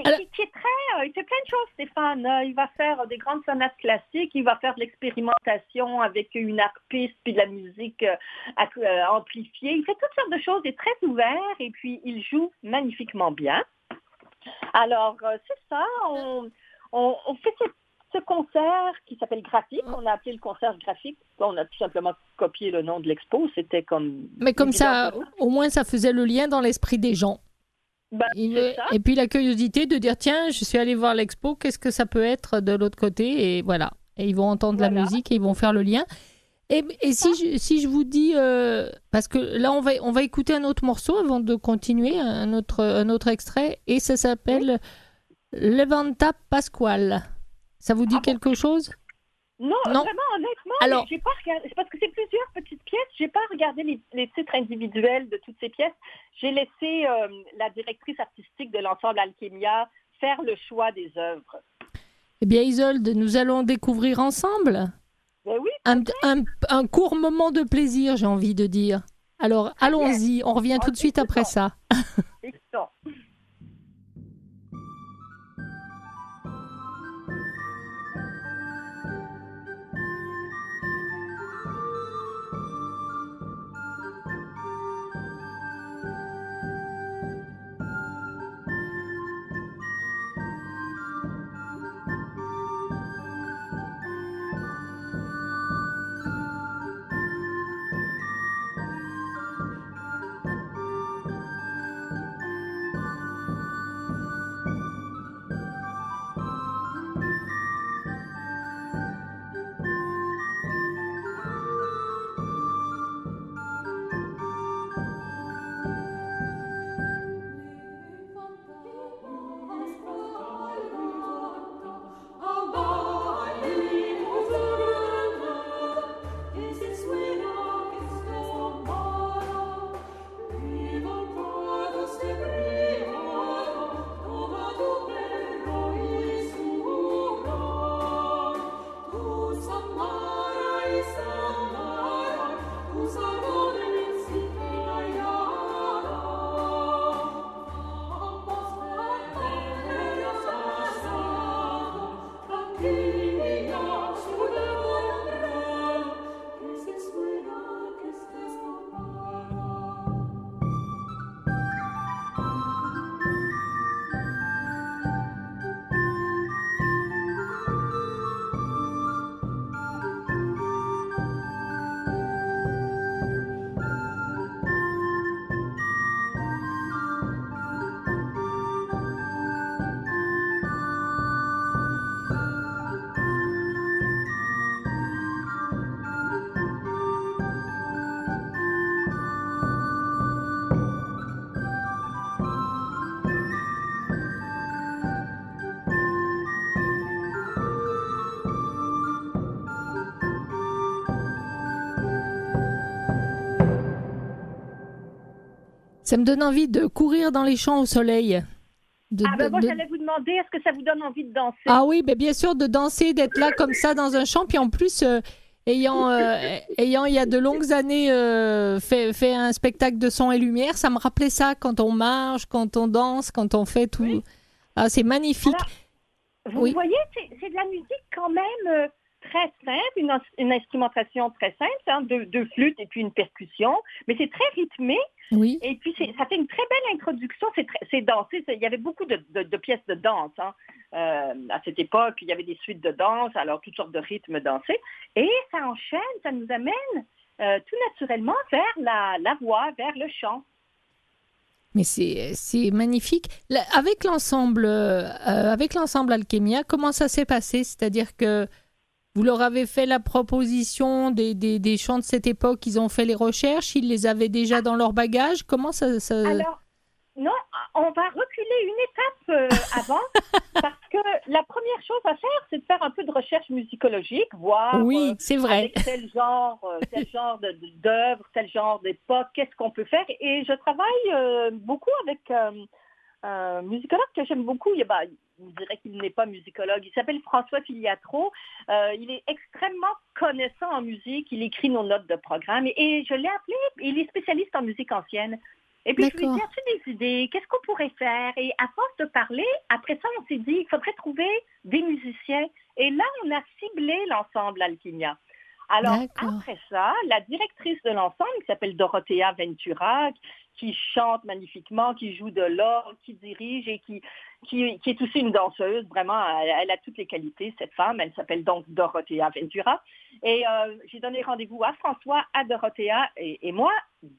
Speaker 6: qui, est très, euh, il fait plein de choses, Stéphane. Euh, il va faire des grandes sonates classiques, il va faire de l'expérimentation avec une harpiste puis de la musique euh, amplifiée. Il fait toutes sortes de choses, il est très ouvert et puis il joue magnifiquement bien. Alors, c'est ça, on, fait ce, concert qui s'appelle Graphique. On a appelé le concert graphique. On a tout simplement copié le nom de l'expo. C'était comme.
Speaker 2: Mais comme ça, au moins, ça faisait le lien dans l'esprit des gens.
Speaker 6: Bah,
Speaker 2: et puis la curiosité de dire tiens, je suis allé voir l'expo, qu'est-ce que ça peut être de l'autre côté? Et voilà. Et ils vont entendre la musique et ils vont faire le lien. Et, et si, je, si je vous dis, euh, parce que là on va, on va écouter un autre morceau avant de continuer, un autre, un autre extrait, et ça s'appelle Levanta Pasquale. Ça vous dit ah quelque chose?
Speaker 6: Non, vraiment, honnêtement, Alors, j'ai pas regardé, parce que c'est plusieurs petites pièces, j'ai pas regardé les, titres individuels de toutes ces pièces. J'ai laissé euh, la directrice artistique de l'ensemble Alchemia faire le choix des œuvres.
Speaker 2: Eh bien, Isolde, nous allons découvrir ensemble
Speaker 6: ben oui,
Speaker 2: un, un, court moment de plaisir, j'ai envie de dire. Alors, allons-y, on revient tout de suite après ça. Ça me donne envie de courir dans les champs au soleil.
Speaker 6: ah ben moi j'allais vous demander, est-ce que ça vous donne envie de danser?
Speaker 2: Ah oui, ben bien sûr de danser, d'être là comme ça dans un champ, puis en plus euh, ayant euh, ayant il y a de longues années euh, fait, fait un spectacle de son et lumière, ça me rappelait ça quand on marche, quand on danse, quand on fait tout. Ah c'est magnifique.
Speaker 6: vous voyez, c'est de la musique quand même très simple, une, instrumentation très simple, hein, deux, flûtes et puis une percussion, mais c'est très rythmé.
Speaker 2: Oui.
Speaker 6: Et puis ça fait une très belle introduction, c'est dansé, il y avait beaucoup de, pièces de danse hein, euh, à cette époque, il y avait des suites de danse, alors toutes sortes de rythmes dansés, et ça enchaîne, ça nous amène euh, tout naturellement vers la, la voix, vers le chant.
Speaker 2: Mais c'est magnifique. Avec l'ensemble euh, avec l'ensemble Alchemia, comment ça s'est passé? C'est-à-dire que vous leur avez fait la proposition des, des, des, chants de cette époque, ils ont fait les recherches, ils les avaient déjà dans leur bagage. Comment ça, ça...
Speaker 6: Alors, non, on va reculer une étape euh, avant, parce que la première chose à faire, c'est de faire un peu de recherche musicologique, voir
Speaker 2: oui, euh, c'est vrai.
Speaker 6: Avec tel genre, euh, tel genre d'œuvre, tel genre d'époque, qu'est-ce qu'on peut faire. Et je travaille beaucoup avec un musicologue que j'aime beaucoup. Il, bah, vous qu'il n'est pas musicologue. Il s'appelle François Filiatro. il est extrêmement connaissant en musique. Il écrit nos notes de programme. Et, je l'ai appelé, il est spécialiste en musique ancienne. Et puis, je lui ai dit, as-tu des idées? Qu'est-ce qu'on pourrait faire? Et à force de parler, après ça, on s'est dit, il faudrait trouver des musiciens. Et là, on a ciblé l'ensemble Alchimia. Alors, après ça, la directrice de l'ensemble, qui s'appelle Dorothea Ventura, qui chante magnifiquement, qui joue de l'orgue, qui dirige et qui, qui, est aussi une danseuse. Vraiment, elle, a toutes les qualités, cette femme. Elle s'appelle donc Dorothea Ventura. Et euh, j'ai donné rendez-vous à François, à Dorothea et, moi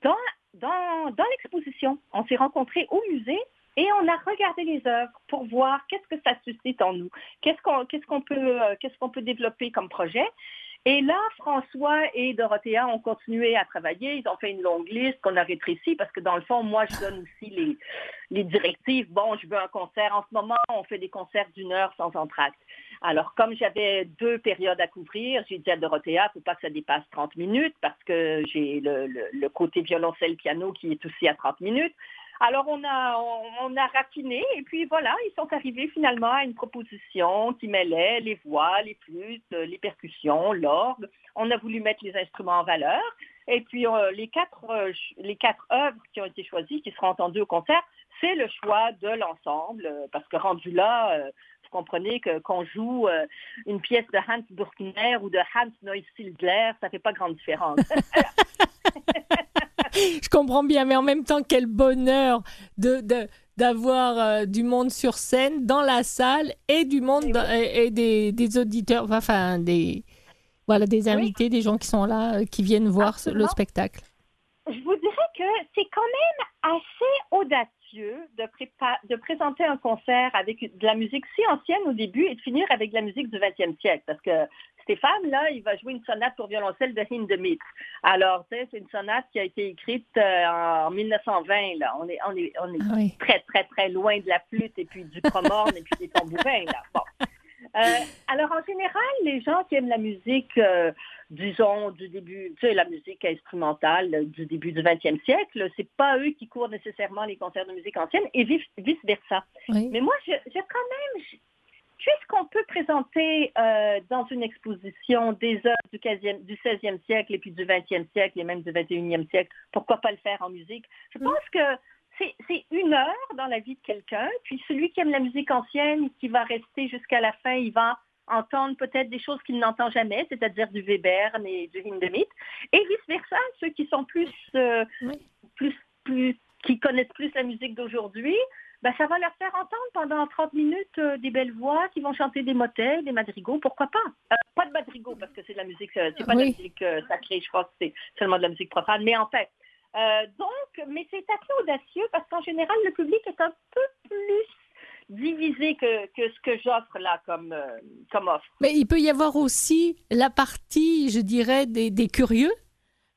Speaker 6: dans dans, dans l'exposition. On s'est rencontrés au musée et on a regardé les œuvres pour voir qu'est-ce que ça suscite en nous, qu'est-ce qu'on peut euh, qu'est-ce qu'on peut développer comme projet. Et là, François et Dorothea ont continué à travailler. Ils ont fait une longue liste qu'on a rétrécie parce que dans le fond, moi, je donne aussi les, directives. Bon, je veux un concert. En ce moment, on fait des concerts d'une heure sans entracte. Alors, comme j'avais deux périodes à couvrir, j'ai dit à Dorothea, il ne faut pas que ça dépasse 30 minutes parce que j'ai le, le, côté violoncelle-piano qui est aussi à 30 minutes. Alors, on a, on, a raffiné et puis voilà, ils sont arrivés finalement à une proposition qui mêlait les voix, les flûtes, les percussions, l'orgue. On a voulu mettre les instruments en valeur. Et puis, euh, les, quatre, euh, les quatre œuvres qui ont été choisies, qui seront entendues au concert, c'est le choix de l'ensemble, euh, parce que rendu là, vous comprenez que qu'on joue une pièce de Hans Burkner ou de Hans Neusildler, ça fait pas grande différence.
Speaker 2: je comprends bien, mais en même temps, quel bonheur de, d'avoir euh, du monde sur scène, dans la salle, et du monde et, des, auditeurs, enfin des voilà des invités, des gens qui sont là, euh, qui viennent voir le spectacle.
Speaker 6: Je vous dirais que c'est quand même assez audacieux de, de présenter un concert avec de la musique si ancienne au début et de finir avec de la musique du 20e siècle. Parce que Stéphane, là, il va jouer une sonate pour violoncelle de Hindemith. Alors, c'est une sonate qui a été écrite euh, en 1920. Là. On est, on est, on est ah très, très, très loin de la flûte et puis du cromorne et puis des tambourins. Là. Bon. Euh, alors, en général, les gens qui aiment la musique, euh, disons, du début, tu sais, la musique instrumentale du début du 20e siècle, c'est pas eux qui courent nécessairement les concerts de musique ancienne et vice-versa. Mais moi, j'ai quand même, puisqu'on peut présenter euh, dans une exposition des œuvres du, 15e, du 16e siècle et puis du 20e siècle et même du 21e siècle, pourquoi pas le faire en musique? Je pense que c'est une heure dans la vie de quelqu'un, puis celui qui aime la musique ancienne, qui va rester jusqu'à la fin, il va entendre peut-être des choses qu'il n'entend jamais, c'est-à-dire du Webern et du Hindemith, et vice-versa, ceux qui sont plus, euh, plus, plus, qui connaissent plus la musique d'aujourd'hui, ben, ça va leur faire entendre pendant 30 minutes euh, des belles voix qui vont chanter des motets, des madrigaux, pourquoi pas? Euh, Pas de madrigaux parce que c'est de la musique, c'est pas de la musique sacrée, je crois que c'est seulement de la musique profane, mais en fait, euh, donc, mais c'est assez audacieux parce qu'en général, le public est un peu plus divisé que, que ce que j'offre là comme, euh, comme offre.
Speaker 2: Mais il peut y avoir aussi la partie, je dirais, des, des curieux.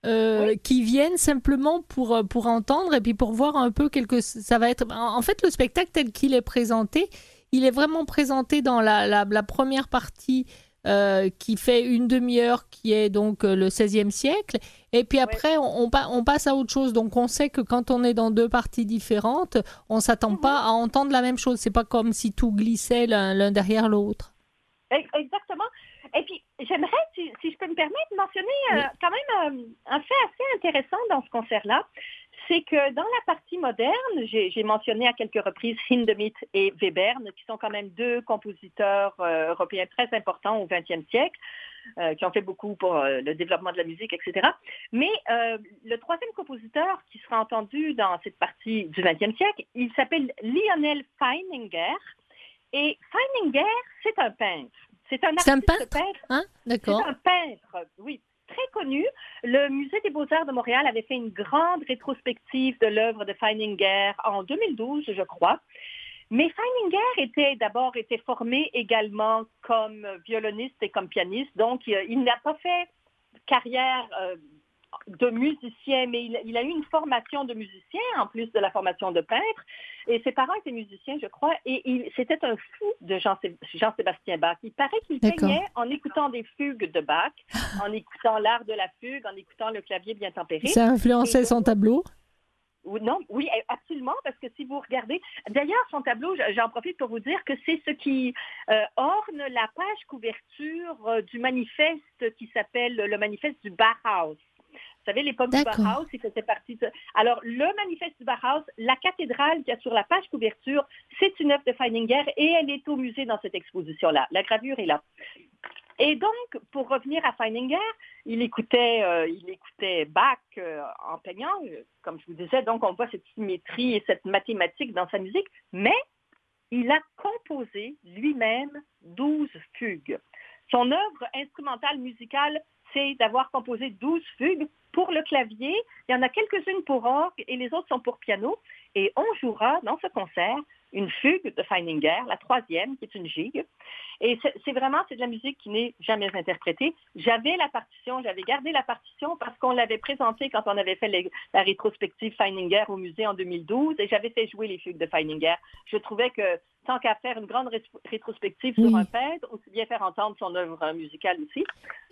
Speaker 2: Euh, qui viennent simplement pour, pour entendre et puis pour voir un peu quelque ça va être en fait le spectacle tel qu'il est présenté il est vraiment présenté dans la, la, la première partie euh, qui fait une demi-heure, qui est donc euh, le XVIe siècle. Et puis après, on, on, passe à autre chose. Donc on sait que quand on est dans deux parties différentes, on s'attend pas mhm. à entendre la même chose. C'est pas comme si tout glissait l'un derrière l'autre.
Speaker 6: Exactement. Et puis, j'aimerais, si, je peux me permettre, mentionner euh, quand même un fait assez intéressant dans ce concert-là. c'est que dans la partie moderne, j'ai mentionné à quelques reprises Hindemith et Webern, qui sont quand même deux compositeurs euh, européens très importants au XXe siècle. Euh, qui ont fait beaucoup pour euh, le développement de la musique, etc. Mais le troisième compositeur qui sera entendu dans cette partie du XXe siècle, il s'appelle Lionel Feininger. Et Feininger, c'est un peintre.
Speaker 2: C'est un artiste peintre. Hein?
Speaker 6: C'est un peintre, oui, très connu. Le Musée des Beaux-Arts de Montréal avait fait une grande rétrospective de l'œuvre de Feininger en 2012, je crois. Mais Feininger était d'abord formé également comme violoniste et comme pianiste, donc euh, il n'a pas fait carrière euh, de musicien, mais il, a eu une formation de musicien en plus de la formation de peintre. Et ses parents étaient musiciens, je crois, et c'était un fou de Jean-Sébastien Bach. Il paraît qu'il peignait en écoutant des fugues de Bach, en écoutant l'art de la fugue, en écoutant le clavier bien tempéré.
Speaker 2: Ça influençait son tableau?
Speaker 6: Non, oui, absolument, parce que si vous regardez, d'ailleurs, son tableau, j'en profite pour vous dire que c'est ce qui euh, orne la page couverture euh, du manifeste qui s'appelle le manifeste du Bauhaus. Vous savez, l'époque du Bauhaus, il faisait partie de... Alors, le manifeste du Bauhaus, la cathédrale qu'il y a sur la page couverture, c'est une œuvre de Feininger et elle est au musée dans cette exposition-là. La gravure est là. Et donc, pour revenir à Feininger, il écoutait, euh, il écoutait Bach euh, en peignant, euh, comme je vous disais, donc on voit cette symétrie et cette mathématique dans sa musique, mais il a composé lui-même 12 fugues. Son œuvre instrumentale musicale, c'est d'avoir composé 12 fugues pour le clavier. Il y en a quelques-unes pour orgue et les autres sont pour piano. Et on jouera dans ce concert une fugue de Feininger, la troisième, qui est une gigue. Et c'est vraiment, c'est de la musique qui n'est jamais interprétée. J'avais la partition, j'avais gardé la partition parce qu'on l'avait présentée quand on avait fait la rétrospective Feininger au musée en 2012 et j'avais fait jouer les fugues de Feininger. Je trouvais que tant qu'à faire une grande rétrospective sur un peintre, aussi bien faire entendre son œuvre musicale aussi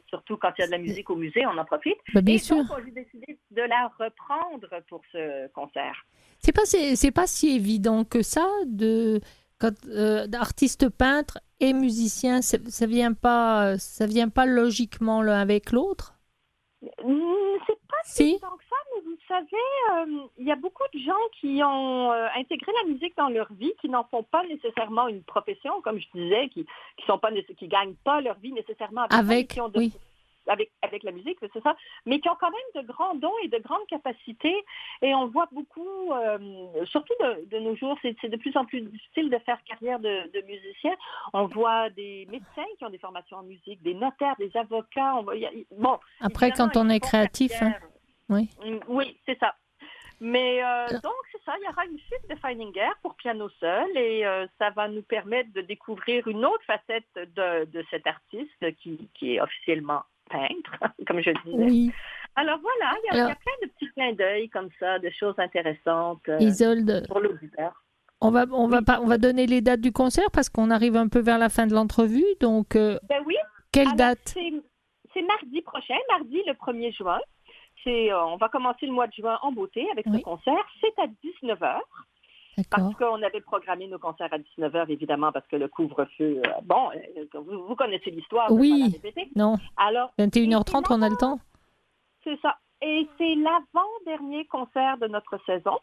Speaker 6: surtout quand il y a de la musique au musée, on en profite.
Speaker 2: Bah, bien
Speaker 6: et
Speaker 2: sûr.
Speaker 6: donc, j'ai décidé de la reprendre pour ce concert.
Speaker 2: C'est pas c'est pas si évident que ça de quand euh, d'artiste peintre et musicien, ça vient pas ça vient pas logiquement l'un avec l'autre?
Speaker 6: C'est pas si évident que ça, vous savez, euh, il y a beaucoup de gens qui ont euh, intégré la musique dans leur vie, qui n'en font pas nécessairement une profession, comme je disais, qui qui sont pas qui gagnent pas leur vie nécessairement
Speaker 2: avec, avec oui
Speaker 6: avec, avec la musique, c'est ça, mais qui ont quand même de grands dons et de grandes capacités. Et on voit beaucoup, euh, surtout de, nos jours, c'est de plus en plus difficile de faire carrière de, de, musicien. On voit des médecins qui ont des formations en musique, des notaires, des avocats. On bon,
Speaker 2: Après, quand on est créatif, hein. Oui.
Speaker 6: Mm, oui, c'est ça. Mais euh, donc, c'est ça, il y aura une suite de Feininger pour piano seul et euh, ça va nous permettre de découvrir une autre facette de, de cet artiste qui, qui est officiellement peintre, comme je disais. Oui. Alors voilà, il y, a, plein de petits clins d'œil comme ça, de choses intéressantes euh,
Speaker 2: Isolde,
Speaker 6: pour l'auditeur.
Speaker 2: On va, on, va pas, on va donner les dates du concert parce qu'on arrive un peu vers la fin de l'entrevue. Donc,
Speaker 6: euh, ben oui.
Speaker 2: quelle date?
Speaker 6: C'est mardi prochain, mardi le 1er juin. Euh, on va commencer le mois de juin en beauté avec ce concert. C'est à 19h. Parce qu'on avait programmé nos concerts à 19h, évidemment, parce que le couvre-feu, euh, bon, euh, vous, connaissez l'histoire.
Speaker 2: Oui, non. Alors, 21h30, on a le temps.
Speaker 6: C'est ça. Et c'est l'avant-dernier concert de notre saison,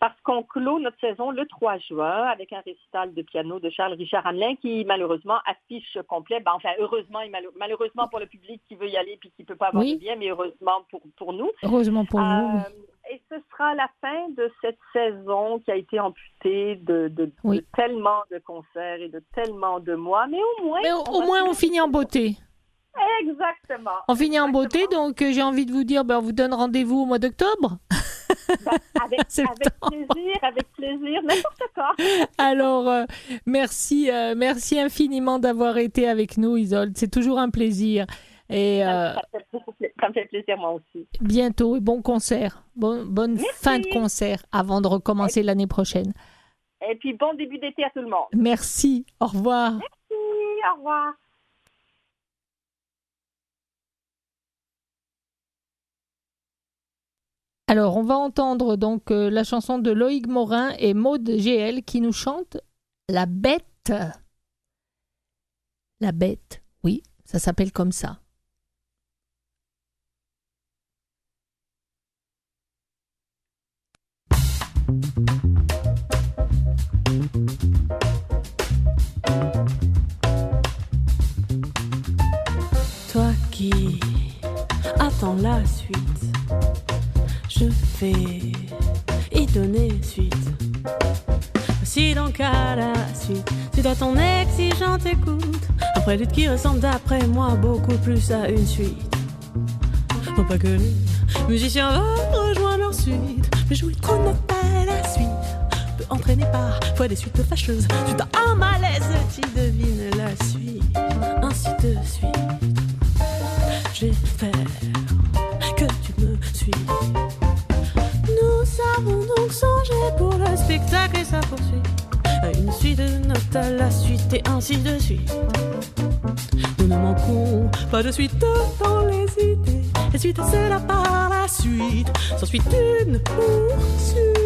Speaker 6: parce qu'on clôt notre saison le 3 juin avec un récital de piano de Charles-Richard Hamelin qui, malheureusement, affiche complet. Ben, enfin, heureusement et malheureusement pour le public qui veut y aller puis qui ne peut pas avoir de bien, mais heureusement pour, pour nous.
Speaker 2: Heureusement pour nous. Euh,
Speaker 6: et ce sera la fin de cette saison qui a été amputée de, de, tellement de concerts et de tellement de mois. Mais au moins.
Speaker 2: au, moins, on finit en beauté.
Speaker 6: Exactement.
Speaker 2: On finit en beauté, donc euh, j'ai envie de vous dire, ben, on vous donne rendez-vous au mois d'octobre.
Speaker 6: Ben, avec, plaisir, avec plaisir, n'importe quoi.
Speaker 2: Alors, euh, merci, euh, merci infiniment d'avoir été avec nous, Isolde. C'est toujours un plaisir. Et,
Speaker 6: euh, ça, me fait plaisir, moi aussi.
Speaker 2: Bientôt et bon concert. bonne fin de concert avant de recommencer l'année prochaine.
Speaker 6: Et puis bon début d'été à tout le monde.
Speaker 2: Merci. Au revoir.
Speaker 6: Merci. Au revoir.
Speaker 2: Alors, on va entendre donc euh, la chanson de Loïc Morin et Maude GL qui nous chante La bête. La bête, oui, ça s'appelle comme ça.
Speaker 7: Toi qui attends la suite je vais y donner suite. Si donc à la suite, tu dois ton exigeante écoute, un prélude qui ressemble d'après moi beaucoup plus à une suite. Non pas que les musiciens vont rejoindre leur suite, mais jouer trop pas la suite peut entraîner parfois des suites fâcheuses. Tu as un malaise, tu devines la suite, ainsi de suite. J'espère spectacle et sa poursuite. Une suite de notes à la suite et ainsi de suite. Nous ne manquons pas de suite dans les idées. Et suite c'est là par la suite. Sans suite une poursuite.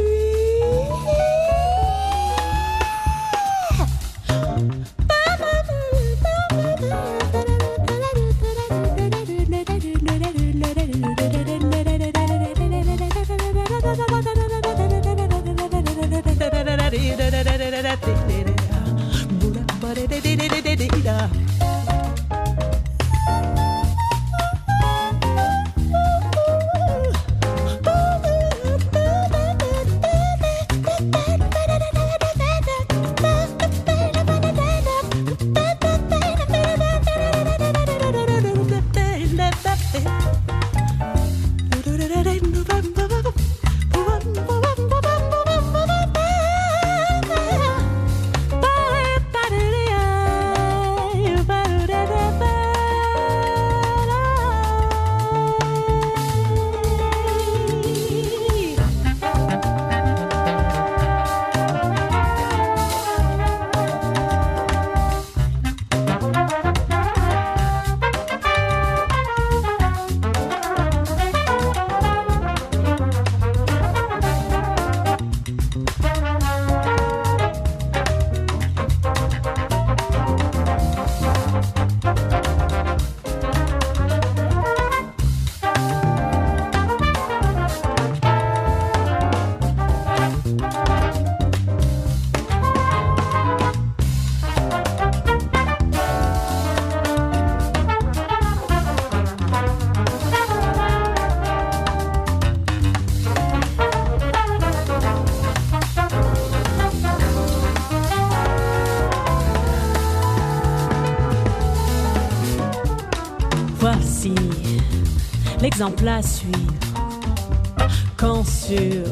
Speaker 7: Exemple à suivre. Quand sur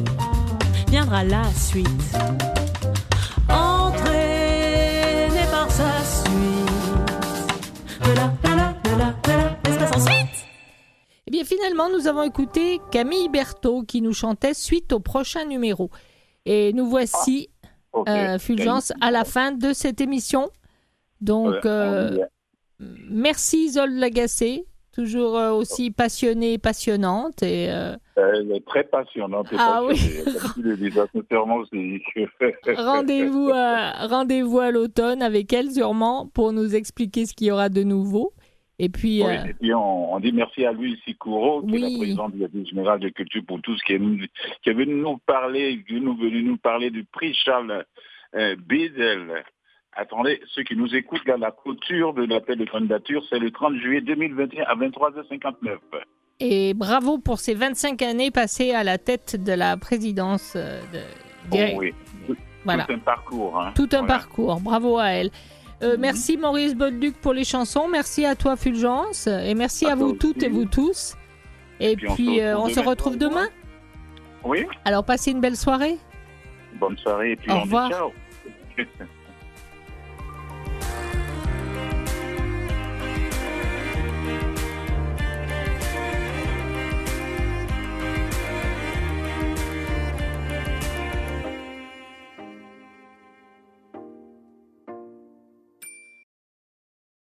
Speaker 7: viendra la suite, entraîné par sa suite. De là, de là, de là, de là, ensuite.
Speaker 2: Eh bien, finalement, nous avons écouté Camille Berthaud qui nous chantait suite au prochain numéro. Et nous voici, ah, euh, Fulgence, à la fin de cette émission. Donc, euh, merci Zol Lagacé toujours euh, aussi passionnée, passionnante et. Euh,
Speaker 3: Elle est très passionnante. Et
Speaker 2: ah oui. rendez-vous à, rendez-vous à l'automne avec elle sûrement pour nous expliquer ce qu'il y aura de nouveau. Et puis,
Speaker 3: oui, euh, et puis on, dit merci à Louis Sicuro, qui est la présidente du générale de culture pour tous, qui est, qui est venu nous parler, qui est nous parler du prix Charles euh, Attendez, ceux qui nous écoutent, là, la clôture de l'appel de candidature, c'est le 30 juillet 2021 à 23h59.
Speaker 2: Et bravo pour ces 25 années passées à la tête de la présidence euh, de...
Speaker 3: Oh, oui, voilà. tout un parcours. Hein.
Speaker 2: Tout un parcours, bravo à elle. Euh, mhm. Merci Maurice Bolduc pour les chansons, merci à toi Fulgence, et merci à, vous toutes et vous tous. Et, puis, on, se, retrouve euh, demain.
Speaker 3: Oui.
Speaker 2: Alors passez une belle soirée.
Speaker 3: Bonne soirée et puis
Speaker 2: Au revoir.
Speaker 3: ciao.